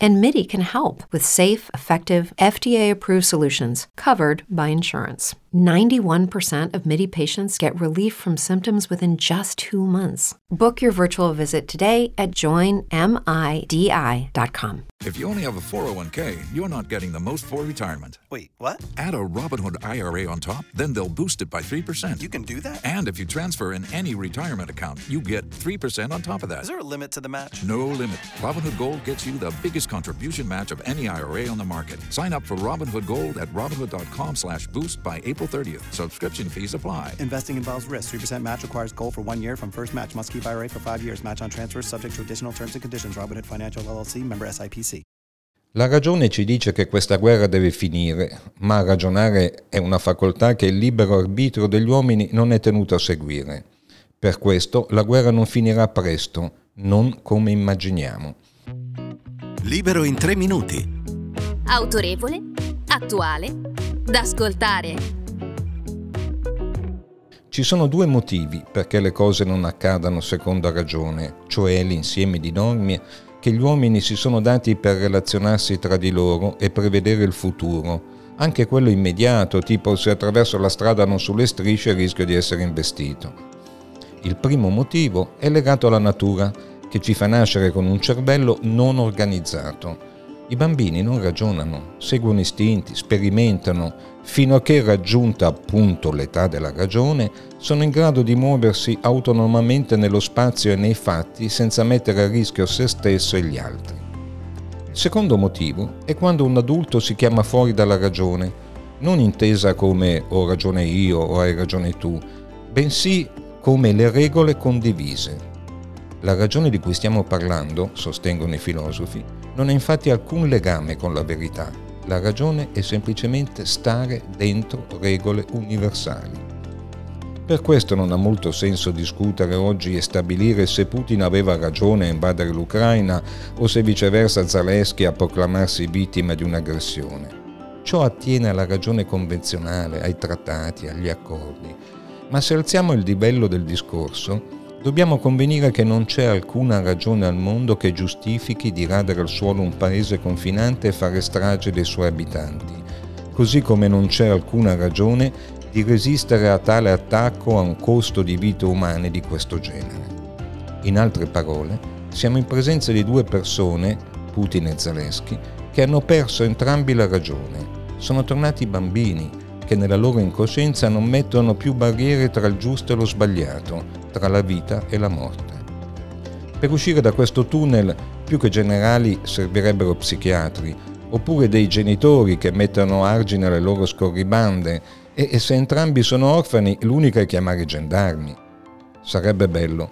And MIDI can help with safe, effective, FDA approved solutions covered by insurance. 91% of MIDI patients get relief from symptoms within just two months. Book your virtual visit today at joinmidi.com. If you only have a 401k, you're not getting the most for retirement. Wait, what? Add a Robinhood IRA on top, then they'll boost it by 3%. You can do that? And if you transfer in any retirement account, you get 3% on top of that. Is there a limit to the match? No limit. Robinhood Gold gets you the biggest contribution match of any IRA on the market. Sign up for Robinhood Gold at Robinhood.com slash boost by April 30th. Subscription fees apply. Investing involves risk. 3% match requires gold for one year from first match. Must keep IRA for five years. Match on transfers subject to additional terms and conditions. Robinhood Financial LLC member SIPC. La ragione ci dice che questa guerra deve finire, ma ragionare è una facoltà che il libero arbitrio degli uomini non è tenuto a seguire. Per questo la guerra non finirà presto, non come immaginiamo. Libero in tre minuti. Autorevole, attuale, da ascoltare. Ci sono due motivi perché le cose non accadano secondo ragione, cioè l'insieme di norme che gli uomini si sono dati per relazionarsi tra di loro e prevedere il futuro, anche quello immediato, tipo se attraverso la strada non sulle strisce rischio di essere investito. Il primo motivo è legato alla natura, che ci fa nascere con un cervello non organizzato. I bambini non ragionano, seguono istinti, sperimentano, fino a che raggiunta appunto l'età della ragione, sono in grado di muoversi autonomamente nello spazio e nei fatti senza mettere a rischio se stesso e gli altri. Il secondo motivo è quando un adulto si chiama fuori dalla ragione, non intesa come ho ragione io o hai ragione tu, bensì come le regole condivise. La ragione di cui stiamo parlando, sostengono i filosofi, non ha infatti alcun legame con la verità. La ragione è semplicemente stare dentro regole universali. Per questo non ha molto senso discutere oggi e stabilire se Putin aveva ragione a invadere l'Ucraina o se viceversa Zalesky a proclamarsi vittima di un'aggressione. Ciò attiene alla ragione convenzionale, ai trattati, agli accordi. Ma se alziamo il livello del discorso, Dobbiamo convenire che non c'è alcuna ragione al mondo che giustifichi di radere al suolo un paese confinante e fare strage dei suoi abitanti, così come non c'è alcuna ragione di resistere a tale attacco a un costo di vite umane di questo genere. In altre parole, siamo in presenza di due persone, Putin e Zalesky, che hanno perso entrambi la ragione. Sono tornati bambini che nella loro incoscienza non mettono più barriere tra il giusto e lo sbagliato, tra la vita e la morte. Per uscire da questo tunnel, più che generali, servirebbero psichiatri, oppure dei genitori che mettano argine alle loro scorribande e, e se entrambi sono orfani, l'unica è chiamare i gendarmi. Sarebbe bello,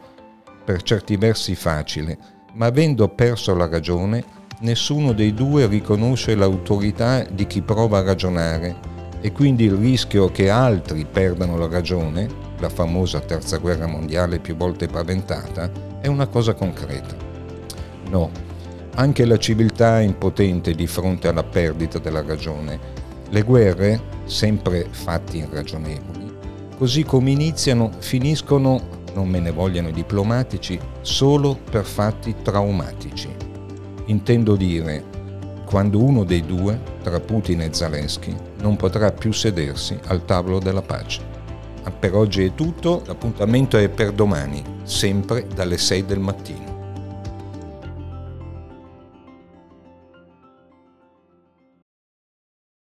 per certi versi facile, ma avendo perso la ragione, nessuno dei due riconosce l'autorità di chi prova a ragionare e quindi il rischio che altri perdano la ragione, la famosa terza guerra mondiale più volte paventata, è una cosa concreta. No, anche la civiltà è impotente di fronte alla perdita della ragione. Le guerre, sempre fatti irragionevoli, così come iniziano, finiscono, non me ne vogliano i diplomatici, solo per fatti traumatici. Intendo dire, quando uno dei due, tra Putin e Zelensky, non potrà più sedersi al tavolo della pace. Per oggi è tutto, l'appuntamento è per domani, sempre dalle 6 del mattino.